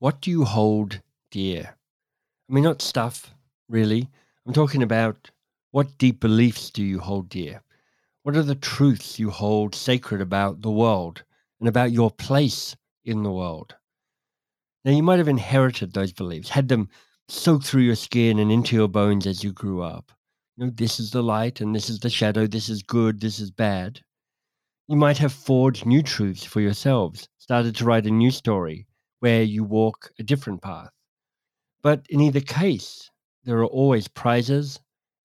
What do you hold dear? I mean, not stuff, really. I'm talking about what deep beliefs do you hold dear? What are the truths you hold sacred about the world and about your place in the world? Now, you might have inherited those beliefs, had them soaked through your skin and into your bones as you grew up. You know, this is the light and this is the shadow, this is good, this is bad. You might have forged new truths for yourselves, started to write a new story where you walk a different path. But in either case, there are always prizes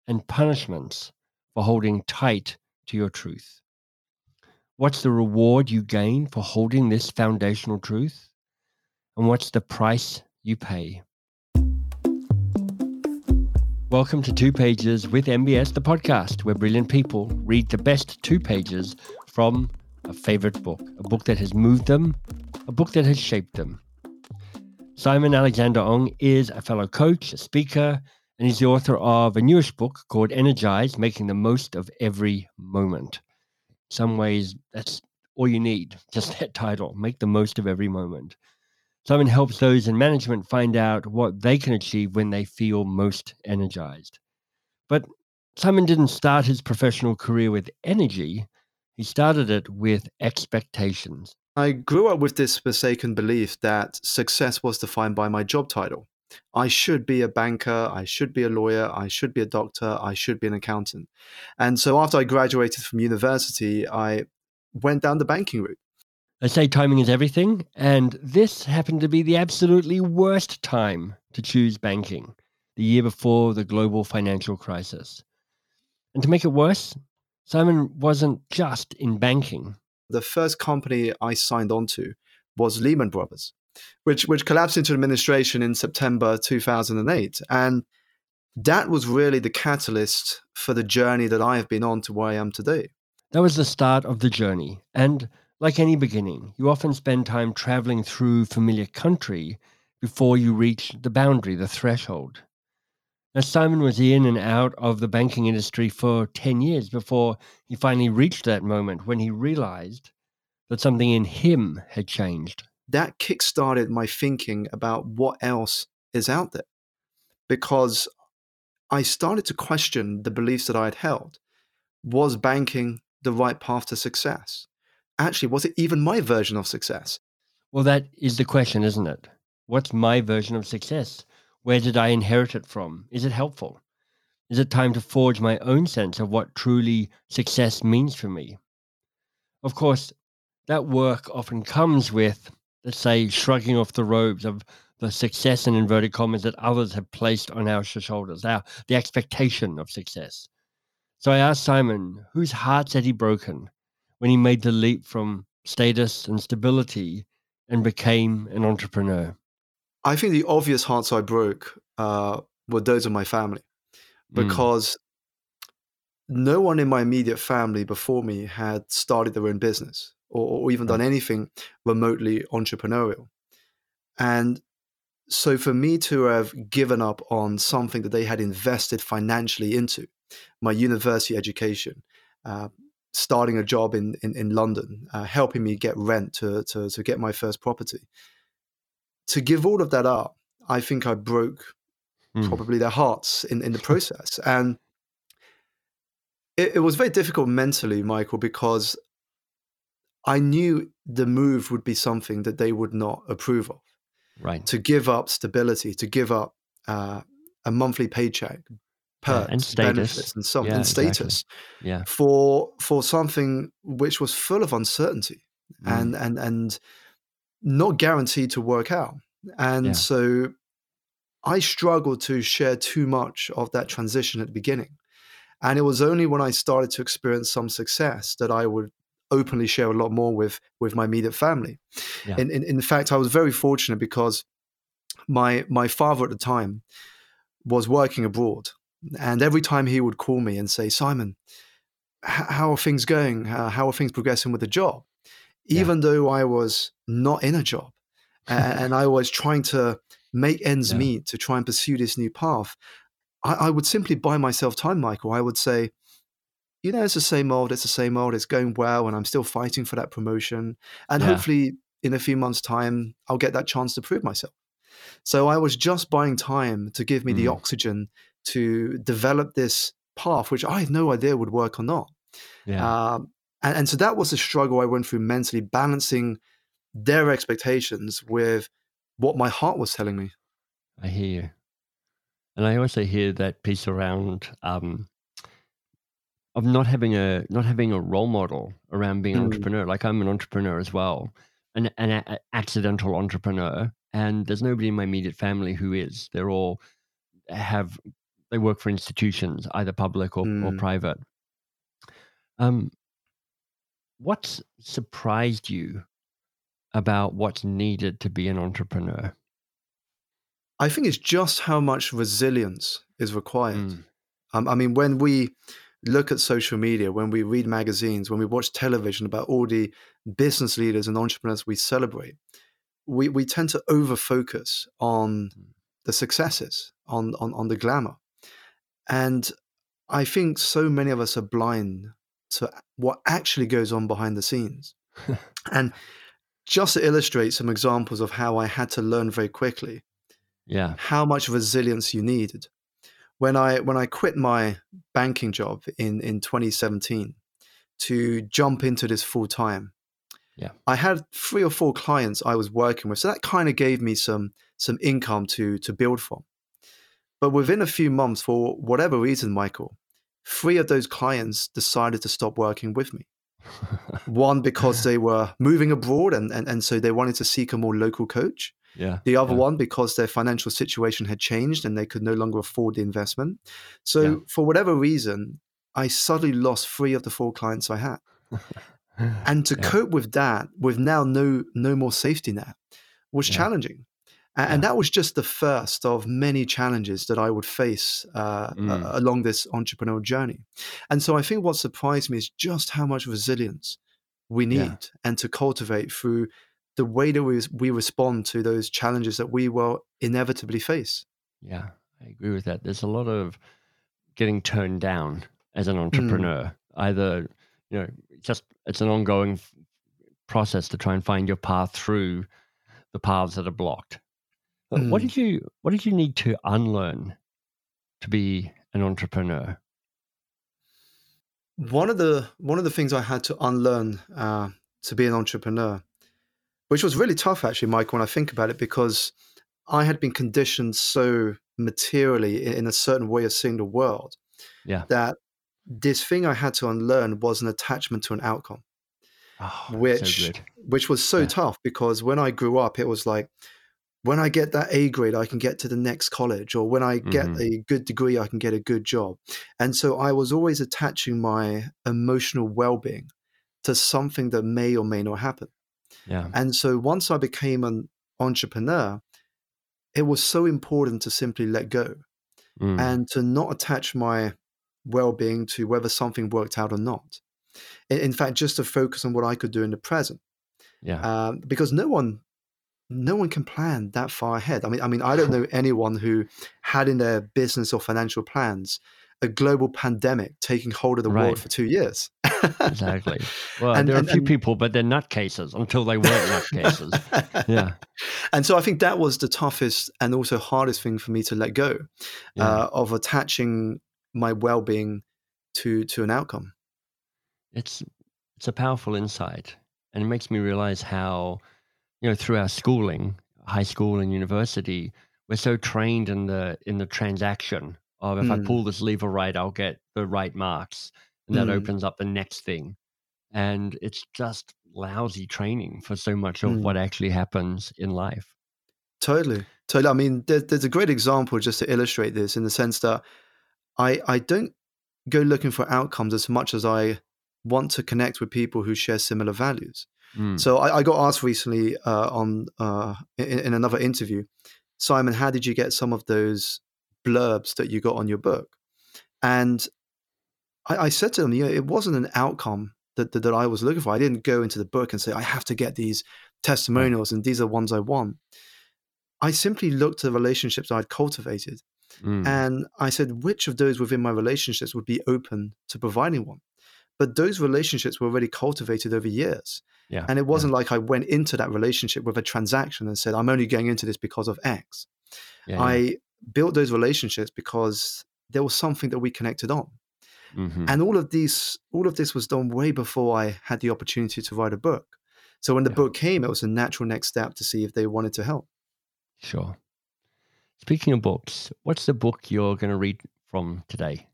and punishments for holding tight to your truth. What's the reward you gain for holding this foundational truth? And what's the price you pay? Welcome to Two Pages with MBS, the podcast where brilliant people read the best two pages from a favorite book, a book that has moved them, a book that has shaped them. Simon Alexander Ong is a fellow coach, a speaker, and he's the author of a newish book called Energize Making the Most of Every Moment. In some ways, that's all you need, just that title, Make the Most of Every Moment. Simon helps those in management find out what they can achieve when they feel most energized. But Simon didn't start his professional career with energy, he started it with expectations. I grew up with this mistaken belief that success was defined by my job title. I should be a banker, I should be a lawyer, I should be a doctor, I should be an accountant. And so after I graduated from university, I went down the banking route. I say timing is everything, and this happened to be the absolutely worst time to choose banking, the year before the global financial crisis. And to make it worse, Simon wasn't just in banking. The first company I signed on to was Lehman Brothers, which, which collapsed into administration in September 2008. And that was really the catalyst for the journey that I have been on to where I am today. That was the start of the journey. And like any beginning, you often spend time traveling through familiar country before you reach the boundary, the threshold. Now, Simon was in and out of the banking industry for 10 years before he finally reached that moment when he realized that something in him had changed. That kickstarted my thinking about what else is out there because I started to question the beliefs that I had held. Was banking the right path to success? actually, was it even my version of success? Well, that is the question, isn't it? What's my version of success? Where did I inherit it from? Is it helpful? Is it time to forge my own sense of what truly success means for me? Of course, that work often comes with, let's say, shrugging off the robes of the success in inverted commas that others have placed on our shoulders, our the expectation of success. So I asked Simon, whose hearts had he broken? when he made the leap from status and stability and became an entrepreneur? I think the obvious hearts I broke uh, were those of my family hmm. because mm. no one in my immediate family before me had started their own business or, or even done anything remotely entrepreneurial. And so for me to have given up on something that they had invested financially into, my university education, uh, starting a job in in, in London, uh, helping me get rent to, to to get my first property. To give all of that up, I think I broke mm. probably their hearts in in the process, and it, it was very difficult mentally, Michael, because I knew the move would be something that they would not approve of. Right. To give up stability, to give up uh, a monthly paycheck, perks, yeah, and status. benefits, and so yeah, and status exactly. yeah. for for something which was full of uncertainty mm. and and and not guaranteed to work out. And yeah. so I struggled to share too much of that transition at the beginning. And it was only when I started to experience some success that I would openly share a lot more with with my immediate family. Yeah. In, in, in fact, I was very fortunate because my my father at the time was working abroad and every time he would call me and say, Simon, how are things going? how are things progressing with the job? Even yeah. though I was not in a job and I was trying to make ends yeah. meet to try and pursue this new path, I, I, would simply buy myself time, Michael. I would say, you know, it's the same old, it's the same old, it's going well, and I'm still fighting for that promotion. And yeah. hopefully in a few months' time, I'll get that chance to prove myself. So I was just buying time to give me mm. the oxygen to develop this path, which I had no idea would work or not. Yeah. Um, and, and so that was the struggle I went through mentally, balancing their expectations with what my heart was telling me. I hear you. And I also hear that piece around um, of not having a not having a role model around being an mm. entrepreneur. Like I'm an entrepreneur as well, an, an a- accidental entrepreneur, and there's nobody in my immediate family who is. They're all have they work for institutions, either public or, mm. or private. Um, what's surprised you about what's needed to be an entrepreneur? I think it's just how much resilience is required. Mm. Um, I mean, when we look at social media, when we read magazines, when we watch television about all the business leaders and entrepreneurs we celebrate, we, we tend to over focus on mm. the successes, on, on, on the glamour. And I think so many of us are blind to what actually goes on behind the scenes. and just to illustrate some examples of how I had to learn very quickly, yeah, how much resilience you needed. When I when I quit my banking job in in 2017 to jump into this full time, yeah, I had three or four clients I was working with, so that kind of gave me some some income to to build from. But within a few months, for whatever reason, Michael, three of those clients decided to stop working with me. One because they were moving abroad and, and, and so they wanted to seek a more local coach. Yeah. The other yeah. one because their financial situation had changed and they could no longer afford the investment. So yeah. for whatever reason, I suddenly lost three of the four clients I had. and to yeah. cope with that, with now no no more safety net, was challenging. And that was just the first of many challenges that I would face uh, mm. along this entrepreneurial journey. And so I think what surprised me is just how much resilience we need yeah. and to cultivate through the way that we, we respond to those challenges that we will inevitably face. Yeah, I agree with that. There's a lot of getting turned down as an mm. entrepreneur. Mm. Either, you know, just it's an ongoing process to try and find your path through the paths that are blocked Mm. What did you What did you need to unlearn to be an entrepreneur? One of the one of the things I had to unlearn uh, to be an entrepreneur, which was really tough actually, Mike, when I think about it, because I had been conditioned so materially in, in a certain way of seeing the world, yeah, that this thing I had to unlearn was an attachment to an outcome. Oh, which so which was so yeah. tough because when I grew up, it was like when I get that A grade, I can get to the next college, or when I get mm-hmm. a good degree, I can get a good job. And so I was always attaching my emotional well being to something that may or may not happen. Yeah. And so once I became an entrepreneur, it was so important to simply let go mm. and to not attach my well being to whether something worked out or not. In, in, fact, just to focus on what I could do in the present. Yeah. Um, because no one no one can plan that far ahead. I mean, I mean, I don't know anyone who had in their business or financial plans a global pandemic taking hold of the right. world for two years. exactly. Well, and, there are and, a few and, people, but they're nutcases until they weren't nutcases. yeah. And so I think that was the toughest and also hardest thing for me to let go yeah. uh, of attaching my well-being to to an outcome. It's it's a powerful insight, and it makes me realize how you know, through our schooling, high school and university, we're so trained in the in the transaction of if mm. I pull this lever right, I'll get the right marks, and that mm. opens up the next thing. And it's just lousy training for so much of mm. what actually happens in life. Totally, totally. I mean, there, there's a great example just to illustrate this in the sense that I I don't go looking for outcomes as much as I want to connect with people who share similar values. Mm. So I, I, got asked recently uh, on uh, in, in, another interview, Simon, how did you get some of those blurbs that you got on your book? And I, I said to them, you know, it wasn't an outcome that, that, that I was looking for. I didn't go into the book and say I have to get these testimonials and these are ones I want. I simply looked at the relationships I'd cultivated, mm. and I said which of those within my relationships would be open to providing one but those relationships were already cultivated over years. Yeah. And it wasn't yeah. like I went into that relationship with a transaction and said, I'm only going into this because of X. Yeah, I built those relationships because there was something that we connected on. Mm-hmm. And all of these, all of this was done way before I had the opportunity to write a book. So when the book came, it was a natural next step to see if they wanted to help. Sure. Speaking of books, what's the book you're going to read from today?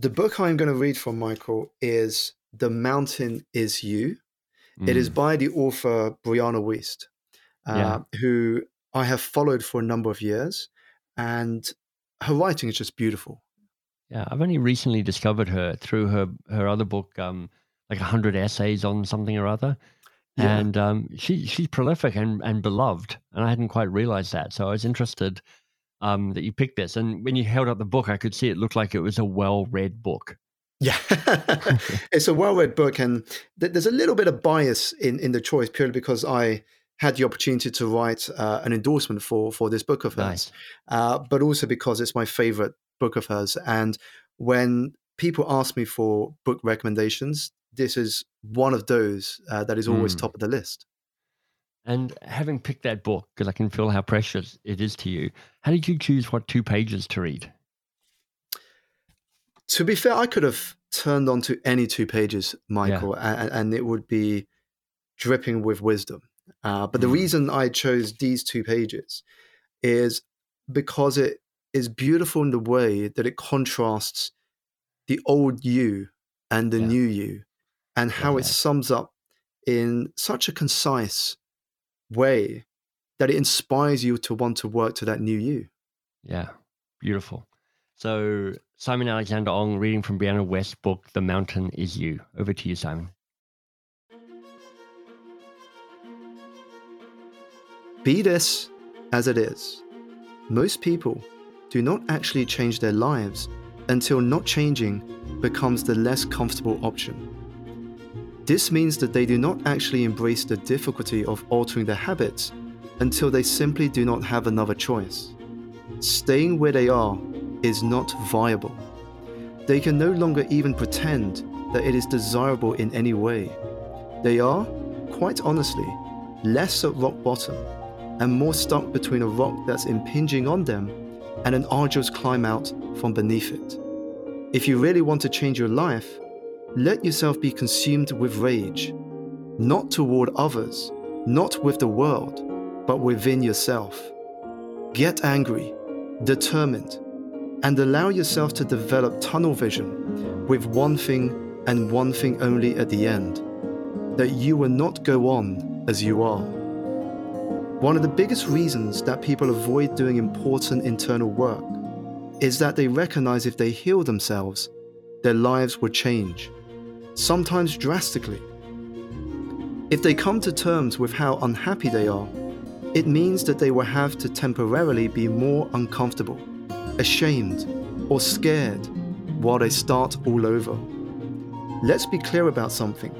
The book I'm going to read from Michael is The Mountain Is You. Mm. It is mm. by the author Brianna Wiest, uh, yeah. who I have followed for a number of years. And her writing is just beautiful. Yeah, I've only recently discovered her through her her other book, um, like hundred essays on something or other. Yeah. And um, she she's prolific and, and beloved, and I hadn't quite realized that. So I was interested um, that you picked this. And when you held up the book, I could see it looked like it was a well read book. Yeah, it's a well read book, and th- there's a little bit of bias in in the choice purely because I had the opportunity to write uh, an endorsement for for this book of hers, nice. uh, but also because it's my favorite book of hers. And when people ask me for book recommendations, this is one of those uh, that is always mm. top of the list. And having picked that book, because I can feel how precious it is to you, how did you choose what two pages to read? To be fair, I could have turned on to any two pages, Michael, yeah. and, and, it would be dripping with wisdom. Uh, but the mm. reason I chose these two pages is because it is beautiful in the way that it contrasts the old you and the yeah. new you and how yeah. it sums up in such a concise way that it inspires you to want to work to that new you. Yeah, beautiful. So, Simon Alexander Ong reading from Brianna Wiest's book, The Mountain Is You. Over to you, Simon. Be this as it is. Most people do not actually change their lives until not changing becomes the less comfortable option. This means that they do not actually embrace the difficulty of altering their habits until they simply do not have another choice. Staying where they are is not viable. They can no longer even pretend that it is desirable in any way. They are, quite honestly, less at rock bottom and more stuck between a rock that's impinging on them and an arduous climb out from beneath it. If you really want to change your life, let yourself be consumed with rage, not toward others, not with the world, but within yourself. Get angry, determined, and allow yourself to develop tunnel vision with one thing and one thing only at the end that you will not go on as you are. One of the biggest reasons that people avoid doing important internal work is that they recognize if they heal themselves, their lives will change, sometimes drastically. If they come to terms with how unhappy they are, it means that they will have to temporarily be more uncomfortable, ashamed, or scared while they start all over. Let's be clear about something.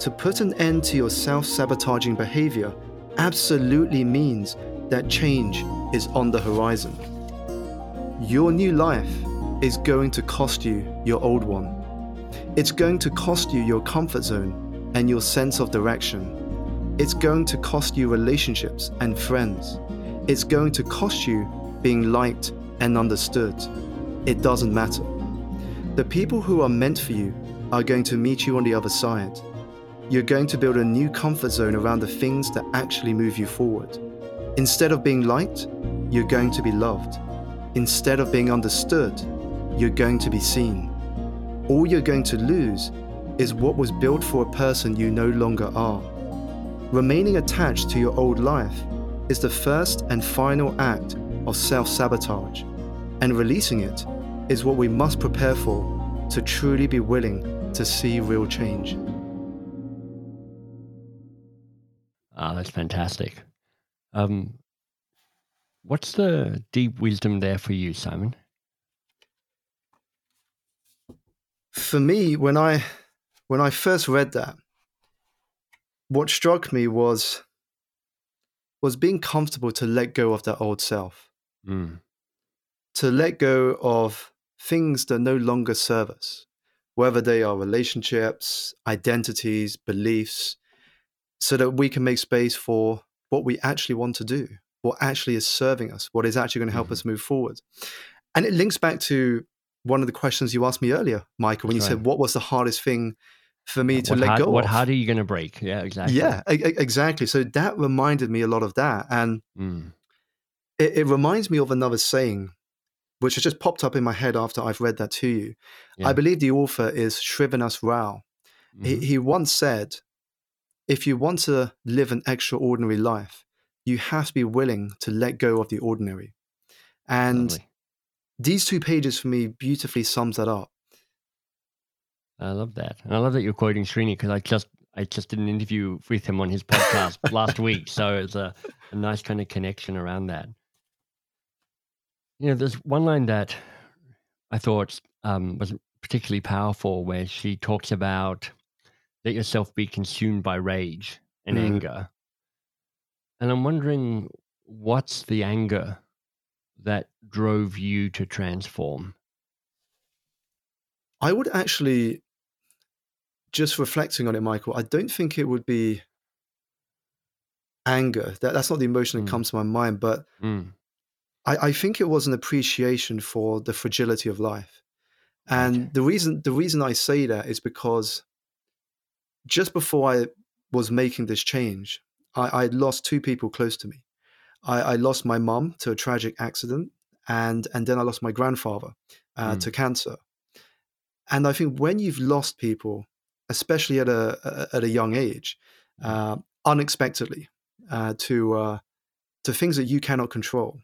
To put an end to your self sabotaging behavior absolutely means that change is on the horizon. Your new life is going to cost you your old one. It's going to cost you your comfort zone and your sense of direction. It's going to cost you relationships and friends. It's going to cost you being liked and understood. It doesn't matter. The people who are meant for you are going to meet you on the other side. You're going to build a new comfort zone around the things that actually move you forward. Instead of being liked, you're going to be loved. Instead of being understood, you're going to be seen. All you're going to lose is what was built for a person you no longer are. Remaining attached to your old life is the first and final act of self sabotage, and releasing it is what we must prepare for to truly be willing to see real change. Ah, that's fantastic. Um, what's the deep wisdom there for you, Simon? For me, when I when I first read that, what struck me was was being comfortable to let go of that old self, mm. to let go of things that no longer serve us, whether they are relationships, identities, beliefs, so that we can make space for what we actually want to do, what actually is serving us, what is actually going to help mm-hmm. us move forward. And it links back to one of the questions you asked me earlier, Michael, when That's you right. said, What was the hardest thing for me to what let hard, go what of? hard are you going to break? Yeah, exactly. Yeah, exactly. So that reminded me a lot of that. And mm. it, it reminds me of another saying which has just popped up in my head after I've read that to you. Yeah. I believe the author is Srinivas Rao. Mm-hmm. He, he once said, if you want to live an extraordinary life, you have to be willing to let go of the ordinary. And Lovely. These two pages for me beautifully sums that up. I love that. And I love that you're quoting Srini because I just I just did an interview with him on his podcast last week. So it's a, a nice kind of connection around that. You know, there's one line that I thought um, was particularly powerful where she talks about let yourself be consumed by rage and mm. anger. And I'm wondering what's the anger that drove you to transform? I would actually, just reflecting on it, Michael, I don't think it would be anger. That, that's not the emotion that mm. comes to my mind, but mm. I, I think it was an appreciation for the fragility of life. And okay. the reason the reason I say that is because just before I was making this change, I, I lost two people close to me. I, I lost my mum to a tragic accident, and and then I lost my grandfather uh, mm. to cancer. And I think when you've lost people, especially at a at a young age, hmm. uh, unexpectedly, uh, to uh, to things that you cannot control,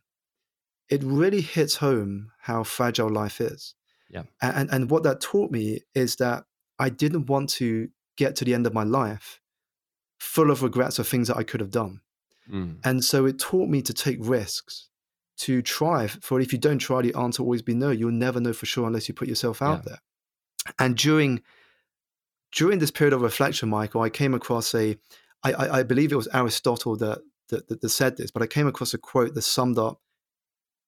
it really hits home how fragile life is. Yeah. And and what that taught me is that I didn't want to get to the end of my life full of regrets of things that I could have done. Mm. And so it taught me to take risks, to try. For if you don't try, the answer will always be no. You'll never know for sure unless you put yourself out yeah. there. And during during this period of reflection, Michael, I came across a, I, I, I believe it was Aristotle that, that, that, that said this, but I came across a quote that summed up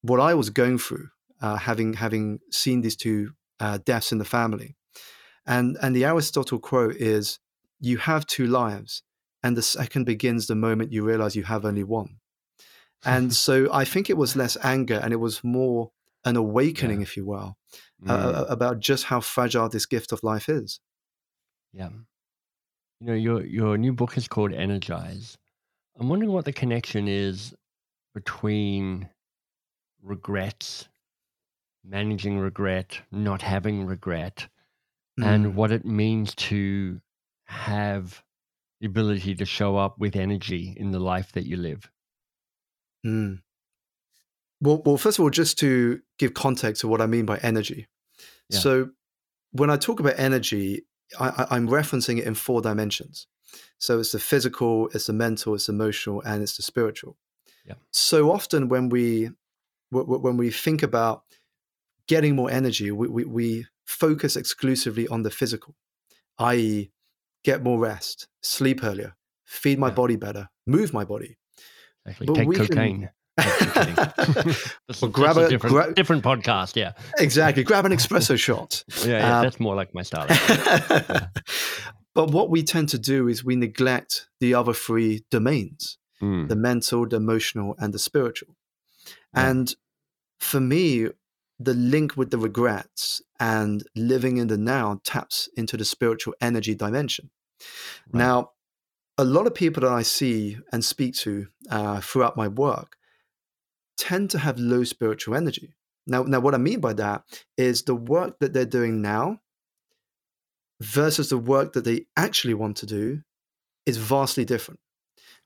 what I was going through, uh, having having seen these two uh, deaths in the family, and and the Aristotle quote is, "You have two lives, and the second begins the moment you realize you have only one." and so I think it was less anger, and it was more an awakening, yeah. if you will, mm. uh, about just how fragile this gift of life is. Yeah, you know your your new book is called Energize. I'm wondering what the connection is between regrets, managing regret, not having regret, mm. and what it means to have the ability to show up with energy in the life that you live. Mm. Well, well, first of all, just to give context to what I mean by energy. Yeah. So, when I talk about energy, I, I'm referencing it in four dimensions. So it's the physical, it's the mental, it's emotional, and it's the spiritual. Yeah. So often when we when we think about getting more energy, we, we, we focus exclusively on the physical, i.e., get more rest, sleep earlier, feed my yeah. body better, move my body. But take cocaine. Can... well, grab a, a different, gra- different podcast. Yeah, exactly. Grab an espresso shot. Yeah, yeah um, that's more like my style. yeah. But what we tend to do is we neglect the other three domains: mm. the mental, the emotional, and the spiritual. And for me, the link with the regrets and living in the now taps into the spiritual energy dimension. Right. Now, a lot of people that I see and speak to uh, throughout my work tend to have low spiritual energy. Now, now, what I mean by that is the work that they're doing now versus the work that they actually want to do is vastly different.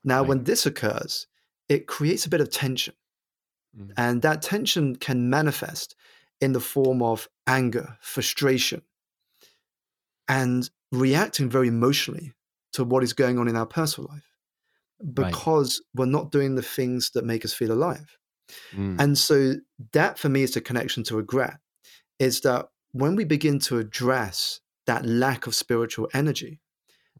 Now, right. when this occurs, it creates a bit of tension Mm. And that tension can manifest in the form of anger, frustration, and reacting very emotionally to what is going on in our personal life because right. we're not doing the things that make us feel alive. Mm. And so that for me is the connection to regret is that when we begin to address that lack of spiritual energy,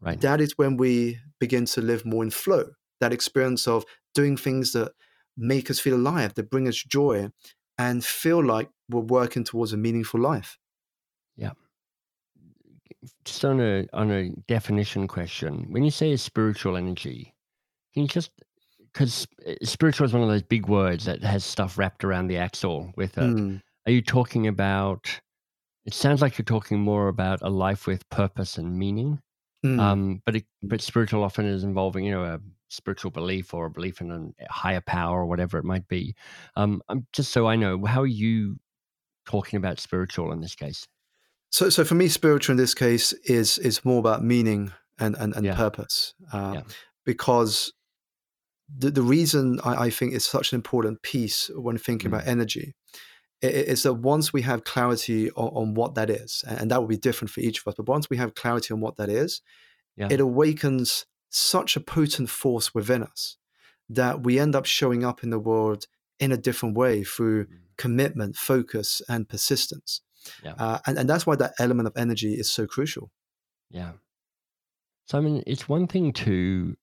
right. that is when we begin to live more in flow, that experience of doing things that make us feel alive, that bring us joy and feel like we're working towards a meaningful life. Yeah. Just on a on a definition question, when you say a spiritual energy, can you just because spiritual is one of those big words that has stuff wrapped around the axle with it. Mm. Are you talking about? It sounds like you're talking more about a life with purpose and meaning. Mm. Um, but it, but spiritual often is involving you know a spiritual belief or a belief in a higher power or whatever it might be. Um, just so I know, how are you talking about spiritual in this case? So, so for me, spiritual in this case is is more about meaning and and, and Yeah. purpose, uh, Yeah. because the the reason I, I think it's such an important piece when thinking Mm. about energy is that once we have clarity on, on what that is, and that will be different for each of us, but once we have clarity on what that is, Yeah. it awakens such a potent force within us that we end up showing up in the world in a different way through Mm. commitment, focus, and persistence. Yeah. Uh, and, and that's why that element of energy is so crucial. Yeah. So I mean, it's one thing to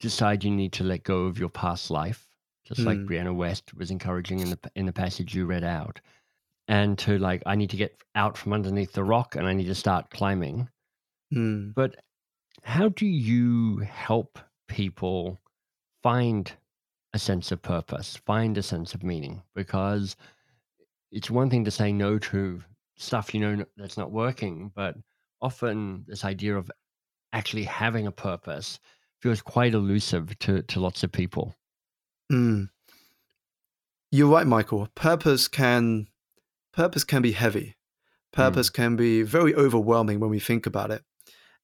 decide you need to let go of your past life, just like Mm. Brianna Wiest was encouraging in the in the passage you read out, and to like, I need to get out from underneath the rock and I need to start climbing. Mm. But how do you help people find a sense of purpose, find a sense of meaning? Because it's one thing to say no to stuff you know that's not working, but often this idea of actually having a purpose feels quite elusive to, to lots of people. Mm. You're right, Michael. Purpose can purpose can be heavy. Purpose can be very overwhelming when we think about it.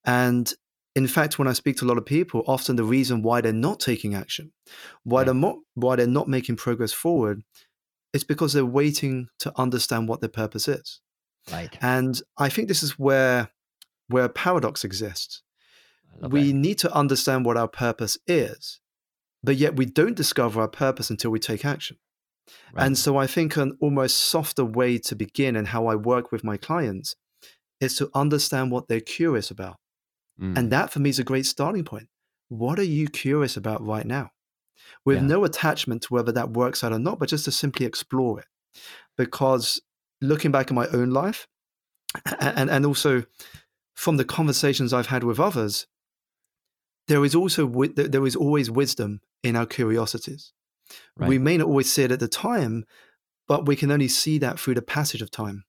And in fact, when I speak to a lot of people, often the reason why they're not taking action, why Right. they're not why they're not making progress forward, is because they're waiting to understand what their purpose is. Right. And I think this is where where paradox exists. We that. need to understand what our purpose is, but yet we don't discover our purpose until we take action. Right. And so I think an almost softer way to begin and how I work with my clients is to understand what they're curious about. Mm. And that for me is a great starting point. What are you curious about right now? With Yeah. no attachment to whether that works out or not, but just to simply explore it. Because looking back at my own life and, and also from the conversations I've had with others, there is also there is always wisdom in our curiosities. right. We may not always see it at the time, but we can only see that through the passage of time.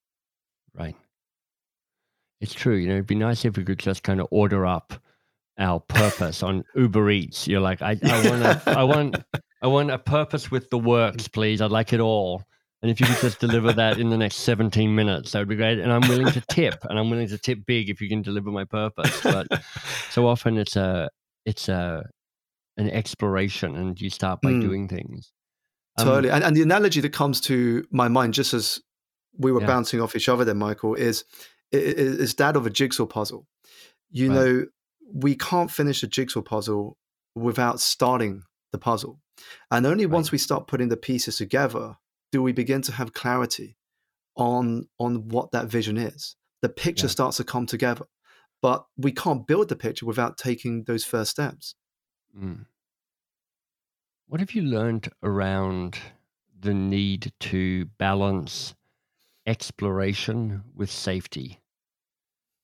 Right. It's true. You know, it'd be nice if we could just kind of order up our purpose on Uber Eats. You're like, I, I want a, I want, I want a purpose with the works, please. I'd like it all. And if you could just deliver that in the next 17 minutes, that would be great. And I'm willing to tip, and I'm willing to tip big if you can deliver my purpose. But so often it's a, it's a, an exploration, and you start by Mm. doing things. Um, Totally. And, and the analogy that comes to my mind, just as we were Yeah. bouncing off each other there, Michael, is, is that of a jigsaw puzzle. You Right. know, we can't finish a jigsaw puzzle without starting the puzzle. And only Right. once we start putting the pieces together do we begin to have clarity on on what that vision is. The picture Yeah. starts to come together. But we can't build the picture without taking those first steps. Mm. What have you learned around the need to balance exploration with safety?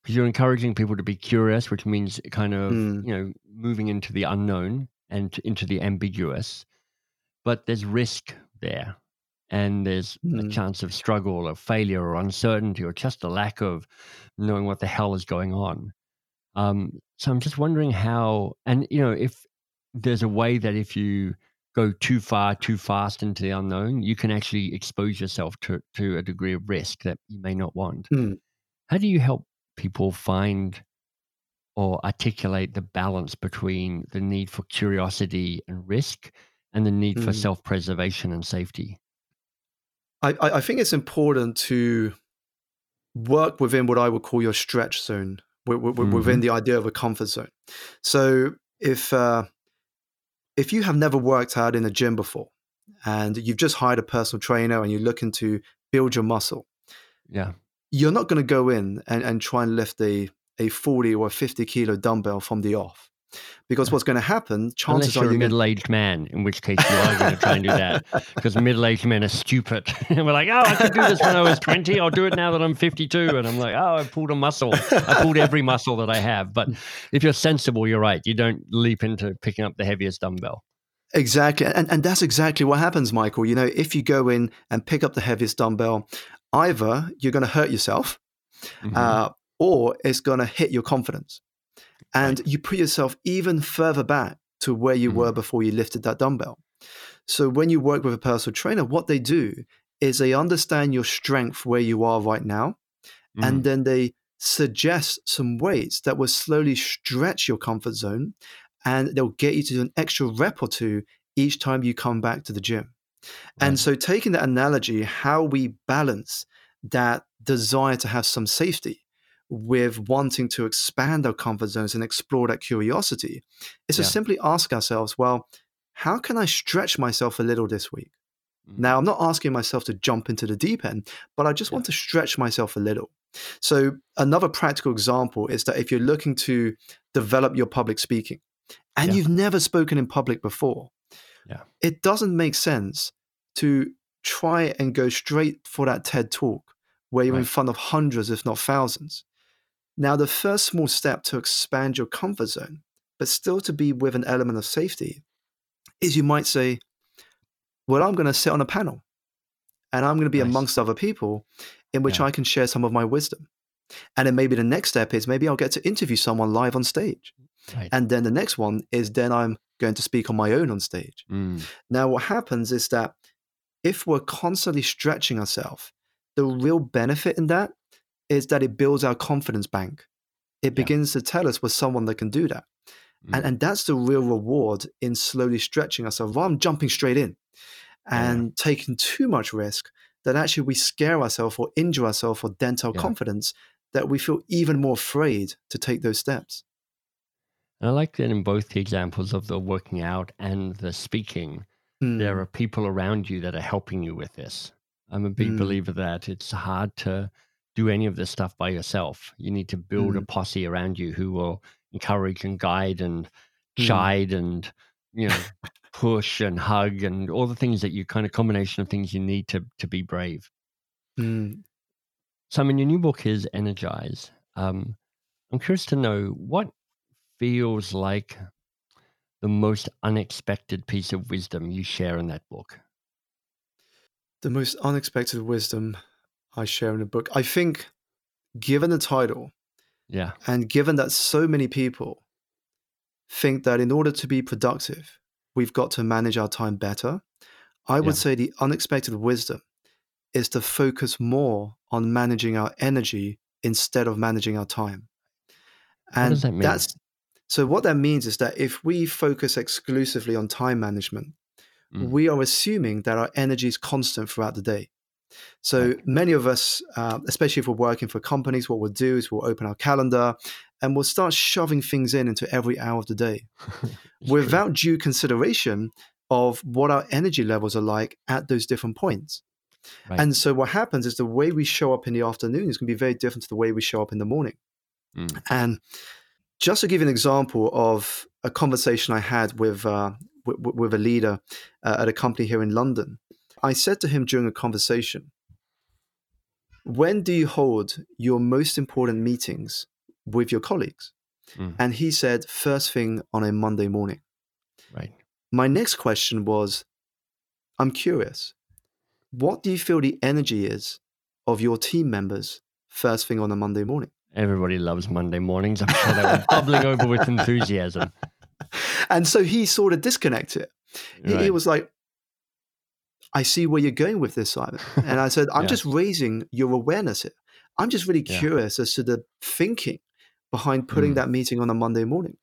Because you're encouraging people to be curious, which means kind of, Mm. you know, moving into the unknown and into the ambiguous. But there's risk there. And there's a Mm. chance of struggle or failure or uncertainty or just a lack of knowing what the hell is going on. Um, so I'm just wondering how, and you know, if there's a way that if you go too far, too fast into the unknown, you can actually expose yourself to, to a degree of risk that you may not want. Mm. How do you help people find or articulate the balance between the need for curiosity and risk and the need for Mm. self preservation and safety? I, I think it's important to work within what I would call your stretch zone, wi- wi- wi- within the idea of a comfort zone. So if uh, if you have never worked out in a gym before, and you've just hired a personal trainer and you're looking to build your muscle, Yeah. You're not going to go in and, and try and lift a a 40 or 50 kilo dumbbell from the off. Because what's going to happen, chances Unless you're are a you're gonna- middle aged man, in which case you are going to try and do that. Because middle aged men are stupid. and we're like, oh, I could do this when I was 20. I'll do it now that I'm 52. And I'm like, oh, I pulled a muscle. I pulled every muscle that I have. But if you're sensible, you're right. You don't leap into picking up the heaviest dumbbell. Exactly. And, and that's exactly what happens, Michael. You know, if you go in and pick up the heaviest dumbbell, either you're going to hurt yourself Mhm. uh, or it's going to hit your confidence. And you put yourself even further back to where you Mhm. were before you lifted that dumbbell. So when you work with a personal trainer, what they do is they understand your strength where you are right now, Mm. and then they suggest some weights that will slowly stretch your comfort zone and they'll get you to do an extra rep or two each time you come back to the gym. And so, taking that analogy, how we balance that desire to have some safety with wanting to expand our comfort zones and explore that curiosity is to simply ask ourselves, well, how can I stretch myself a little this week? Mhm. Now, I'm not asking myself to jump into the deep end, but I just want to stretch myself a little. So, another practical example is that if you're looking to develop your public speaking and Yeah. you've never spoken in public before, Yeah. it doesn't make sense to try and go straight for that TED talk where you're in front of hundreds, if not thousands. Now, the first small step to expand your comfort zone, but still to be with an element of safety, is you might say, Well, I'm going to sit on a panel and I'm going to be Nice. amongst other people in which Yeah. I can share some of my wisdom. And then maybe the next step is maybe I'll get to interview someone live on stage. Right. And then the next one is then I'm going to speak on my own on stage. Mm. Now, what happens is that if we're constantly stretching ourselves, the real benefit in that is that it builds our confidence bank. It Yeah. begins to tell us we're someone that can do that. And, Mm. and that's the real reward in slowly stretching ourselves rather than jumping straight in Yeah. and taking too much risk that actually we scare ourselves or injure ourselves or dent our Yeah. confidence that we feel even more afraid to take those steps. And I like that in both the examples of the working out and the speaking, there Mm, are people around you that are helping you with this. I'm a big Mm. believer that it's hard to do any of this stuff by yourself. You need to build a Mm. posse around you who will encourage and guide and Mm. chide and you know push and hug and all the things that you kind of combination of things you need to to be brave. mm. Simon, your new book is Energize. Um, I'm curious to know what feels like the most unexpected piece of wisdom you share in that book. The most unexpected wisdom I share in the book. I think, given the title Yeah. and given that so many people think that in order to be productive, we've got to manage our time better, I would Yeah. say the unexpected wisdom is to focus more on managing our energy instead of managing our time. What does that mean? that's so what that means is that if we focus exclusively on time management, Mm. we are assuming that our energy is constant throughout the day. So many of us, uh, especially if we're working for companies, what we'll do is we'll open our calendar and we'll start shoving things in into every hour of the day without due consideration of what our energy levels are like at those different points. Right. And so what happens is the way we show up in the afternoon is going to be very different to the way we show up in the morning. Mm. And just to give an example of a conversation I had with uh, with, with a leader uh, at a company here in London, I said to him during a conversation, "When do you hold your most important meetings with your colleagues?" Mm. And he said, first thing on a Monday morning." Right. My next question was, "I'm curious, what do you feel the energy is of your team members first thing on a Monday morning?" Everybody loves Monday mornings. I'm sure they were bubbling over with enthusiasm. and so he sort of disconnected. He, he was like, I see where you're going with this, Simon. And I said, I'm Yeah. just raising your awareness here. I'm just really Yeah. curious as to the thinking behind putting Mm. that meeting on a Monday morning.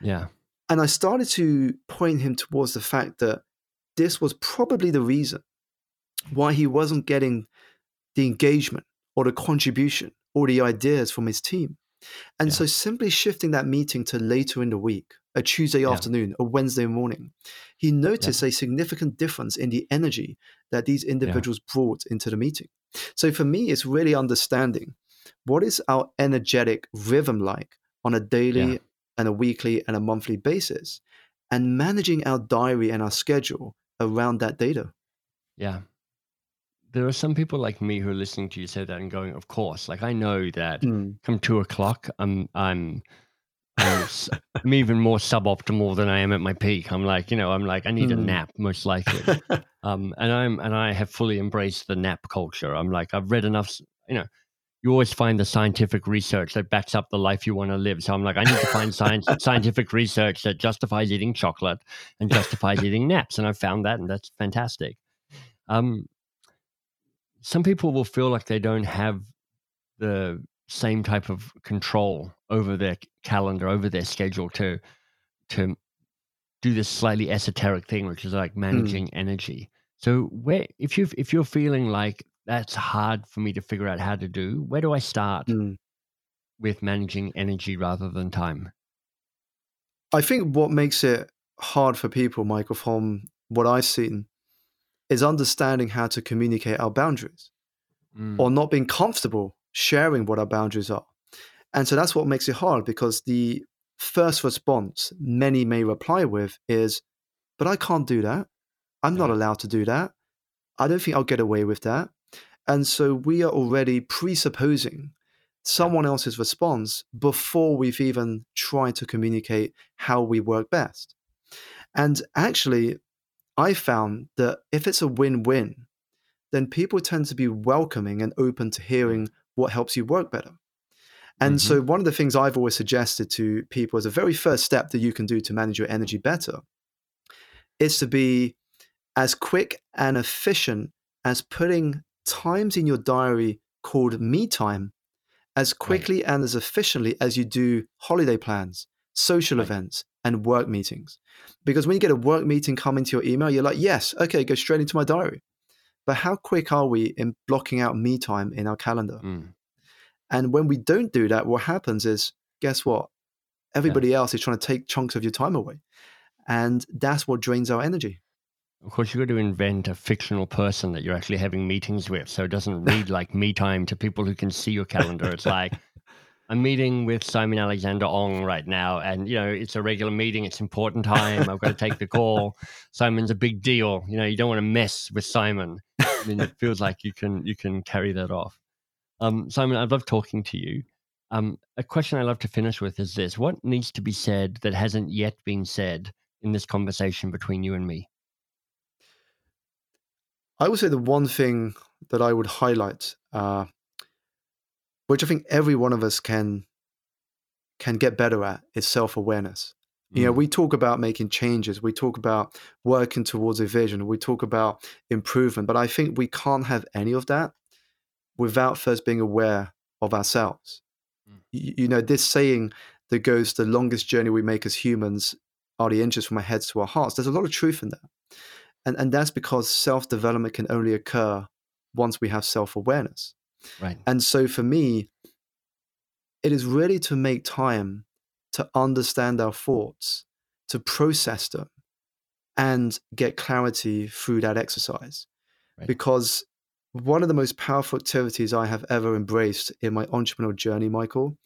Yeah. And I started to point him towards the fact that this was probably the reason why he wasn't getting the engagement or the contribution or the ideas from his team. And Yeah. so simply shifting that meeting to later in the week, a Tuesday Yeah. afternoon, a Wednesday morning, he noticed a significant difference in the energy that these individuals brought into the meeting. So for me, it's really understanding what is our energetic rhythm like on a daily Yeah. and a weekly and a monthly basis and managing our diary and our schedule around that data. Yeah. There are some people like me who are listening to you say that and going, of course. Like I know that Mm. come two o'clock, I'm I'm I'm, I'm even more suboptimal than I am at my peak. I'm like, you know, I'm like, I need a Mm. nap, most likely. um, and I'm and I have fully embraced the nap culture. I'm like, I've read enough. You know, you always find the scientific research that backs up the life you want to live. So I'm like, I need to find science scientific research that justifies eating chocolate and justifies eating naps, and I found that, and that's fantastic. Um, some people will feel like they don't have the same type of control over their calendar, over their schedule to to do this slightly esoteric thing, which is like managing energy. So where if you if you're feeling like that's hard for me to figure out how to do, where do I start Mm. with managing energy rather than time? I think what makes it hard for people, Michael, from what I've seen, is understanding how to communicate our boundaries Mm, or not being comfortable sharing what our boundaries are. And so that's what makes it hard because the first response many may reply with is, But I can't do that. I'm not allowed to do that. I don't think I'll get away with that. And so we are already presupposing someone else's response before we've even tried to communicate how we work best. And actually, I found that if it's a win win, then people tend to be welcoming and open to hearing mm. what helps you work better. And so, mm-hmm. one of the things I've always suggested to people as a very first step that you can do to manage your energy better is to be as quick and efficient as putting times in your diary called me time as quickly and as efficiently as you do holiday plans, social Right. events, and work meetings. Because when you get a work meeting come into your email, you're like, yes, okay, go straight into my diary. But how quick are we in blocking out me time in our calendar? Mm, And when we don't do that, what happens is, guess what? Everybody else is trying to take chunks of your time away. And that's what drains our energy. Of course, you've got to invent a fictional person that you're actually having meetings with, so it doesn't read like me time to people who can see your calendar. It's like I'm meeting with Simon Alexander Ong right now, and you know it's a regular meeting. It's important time. I've got to take the call. Simon's a big deal. You know you don't want to mess with Simon. I mean, it feels like you can you can carry that off. Um, Simon, I've loved talking to you. Um, a question I love to finish with is this: What needs to be said that hasn't yet been said in this conversation between you and me? I would say the one thing that I would highlight, uh, which I think every one of us can can get better at, is self awareness. You know, Mm, we talk about making changes, we talk about working towards a vision, we talk about improvement, but I think we can't have any of that without first being aware of ourselves. Mm. Y- You know, this saying that goes, the longest journey we make as humans are the inches from our heads to our hearts. There's a lot of truth in that. And, and that's because self development can only occur once we have self awareness. Right. And so for me, it is really to make time to understand our thoughts, to process them, and get clarity through that exercise. Right. Because one of the most powerful activities I have ever embraced in my entrepreneurial journey, Michael,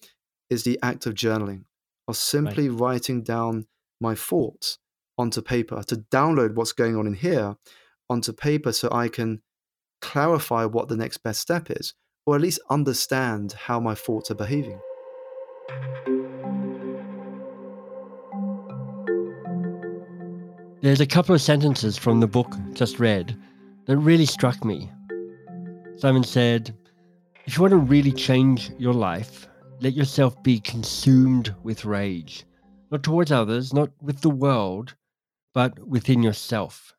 is the act of journaling, of simply writing down my thoughts onto paper, to download what's going on in here onto paper so I can clarify what the next best step is, or at least understand how my thoughts are behaving. There's a couple of sentences from the book just read that really struck me. Simon said, If you want to really change your life, let yourself be consumed with rage, not towards others, not with the world, but within yourself.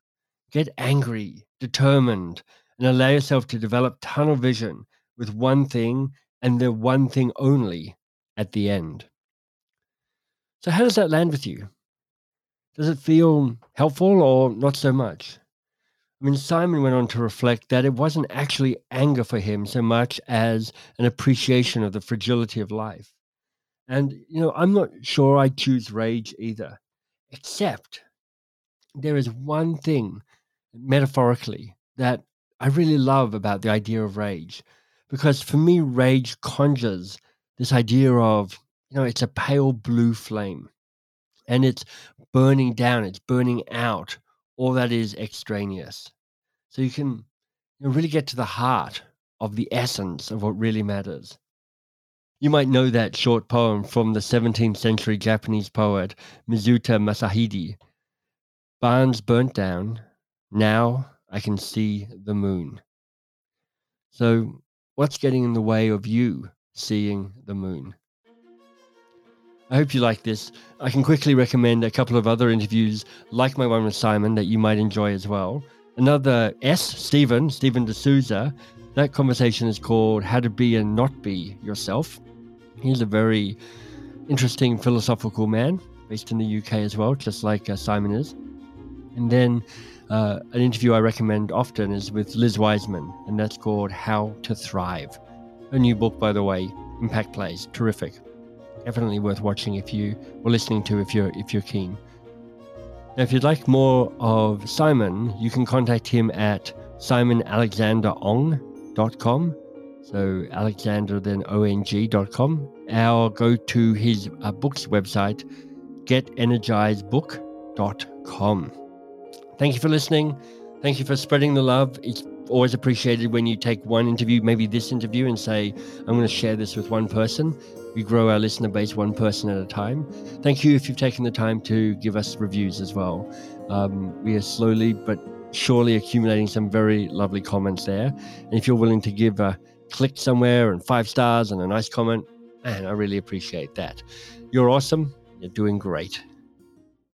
Get angry, determined, and allow yourself to develop tunnel vision with one thing and the one thing only at the end. So, how does that land with you? Does it feel helpful or not so much? I mean, Simon went on to reflect that it wasn't actually anger for him so much as an appreciation of the fragility of life. And, you know, I'm not sure I choose rage either, except there is one thing, metaphorically, that I really love about the idea of rage. Because for me, rage conjures this idea of you know, it's a pale blue flame and it's burning down, it's burning out all that is extraneous. So you can you really get to the heart of the essence of what really matters. You might know that short poem from the 17th century Japanese poet Mizuta Masahide. Barns burnt down, now I can see the moon. So, what's getting in the way of you seeing the moon? I hope you like this. I can quickly recommend a couple of other interviews, like my one with Simon, that you might enjoy as well. Another S, Stephen, Stephen D'Souza. That conversation is called How to Be and Not Be Yourself. He's a very interesting philosophical man based in the UK as well, just like uh, Simon is. And then uh, an interview I recommend often is with Liz Wiseman, and that's called How to Thrive. A new book, by the way, Impact Players, terrific definitely worth watching if you or listening to if you're if you're keen. Now, if you'd like more of Simon, you can contact him at simonalexanderong.com. So Alexander then ong.com. Or go to his uh, books website, getenergizedbook.com. Thank you for listening. Thank you for spreading the love. It's always appreciated when you take one interview, maybe this interview, and say, I'm going to share this with one person. We grow our listener base one person at a time. Thank you if you've taken the time to give us reviews as well. Um, we are slowly but surely accumulating some very lovely comments there. And if you're willing to give a click somewhere and five stars and a nice comment, man, I really appreciate that. You're awesome. You're doing great.